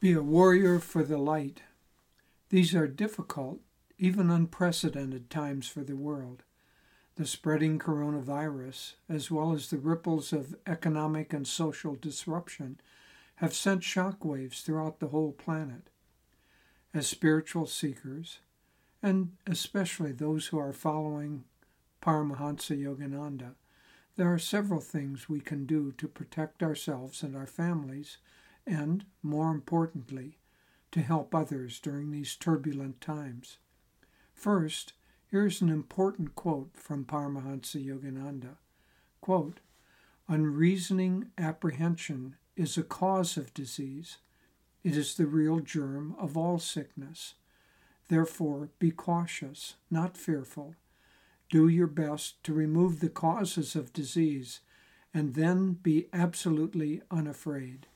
Be a warrior for the light. These are difficult, even unprecedented times for the world. The spreading coronavirus, as well as the ripples of economic and social disruption, have sent shockwaves throughout the whole planet. As spiritual seekers, and especially those who are following Paramahansa Yogananda, there are several things we can do to protect ourselves and our families, and, more importantly, to help others during these turbulent times. First, here's an important quote from Paramahansa Yogananda. Quote, Unreasoning apprehension is a cause of disease. It is the real germ of all sickness. Therefore, be cautious, not fearful. Do your best to remove the causes of disease, and then be absolutely unafraid.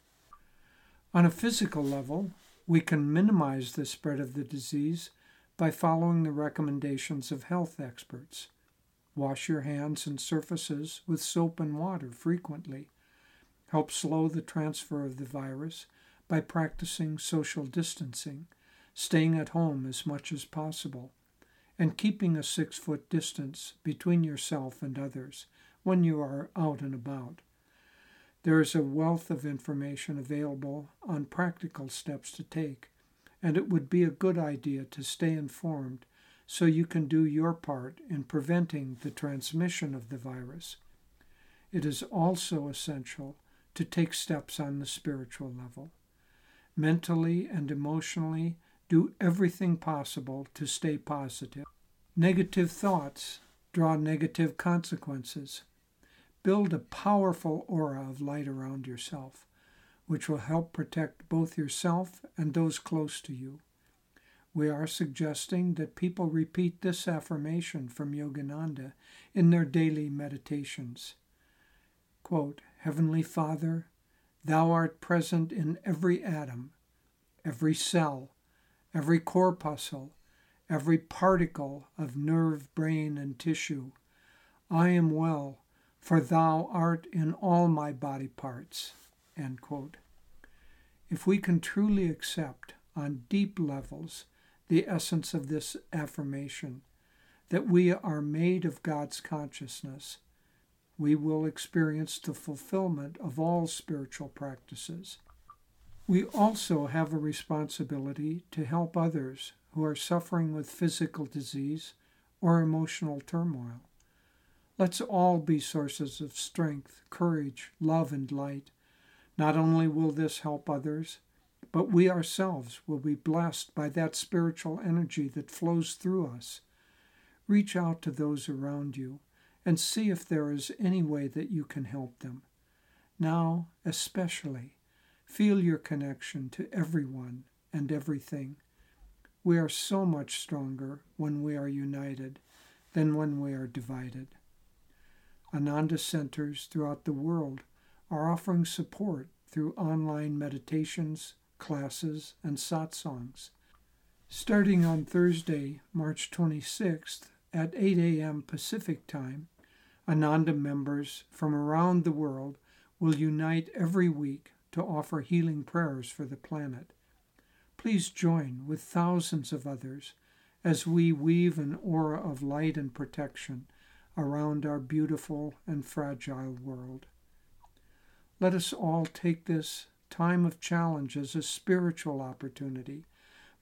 On a physical level, we can minimize the spread of the disease by following the recommendations of health experts. Wash your hands and surfaces with soap and water frequently. Help slow the transfer of the virus by practicing social distancing staying at home as much as possible, and keeping a six foot distance between yourself and others when you are out and about. There is a wealth of information available on practical steps to take, and it would be a good idea to stay informed so you can do your part in preventing the transmission of the virus. It is also essential to take steps on the spiritual level. Mentally and emotionally, do everything possible to stay positive. Negative thoughts draw negative consequences. Build a powerful aura of light around yourself, which will help protect both yourself and those close to you. We are suggesting that people repeat this affirmation from Yogananda in their daily meditations. Quote, Heavenly Father, Thou art present in every atom, every cell, every corpuscle, every particle of nerve, brain, and tissue. I am well, for thou art in all my body parts. If we can truly accept on deep levels the essence of this affirmation, that we are made of God's consciousness, we will experience the fulfillment of all spiritual practices we also have a responsibility to help others who are suffering with physical disease or emotional turmoil. Let's all be sources of strength, courage, love, and light. Not only will this help others, but we ourselves will be blessed by that spiritual energy that flows through us. Reach out to those around you and see if there is any way that you can help them. Now, especially, Feel your connection to everyone and everything. We are so much stronger when we are united than when we are divided. Ananda centers throughout the world are offering support through online meditations, classes, and satsangs. Starting on Thursday, March 26th at 8 a.m. Pacific Time, Ananda members from around the world will unite every week to offer healing prayers for the planet. Please join with thousands of others as we weave an aura of light and protection around our beautiful and fragile world. Let us all take this time of challenge as a spiritual opportunity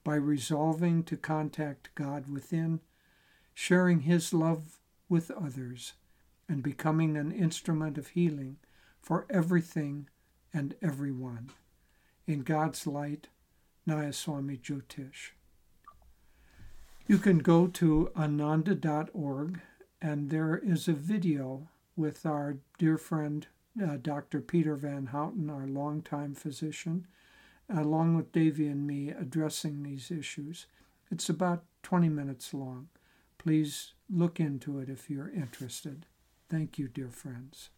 by resolving to contact God within, sharing His love with others, and becoming an instrument of healing for everything and everyone. In God's light, Nayaswami Jyotish. You can go to ananda.org and there is a video with our dear friend uh, Dr. Peter Van Houten, our longtime physician, along with Devi and me addressing these issues. It's about 20 minutes long. Please look into it if you're interested. Thank you, dear friends.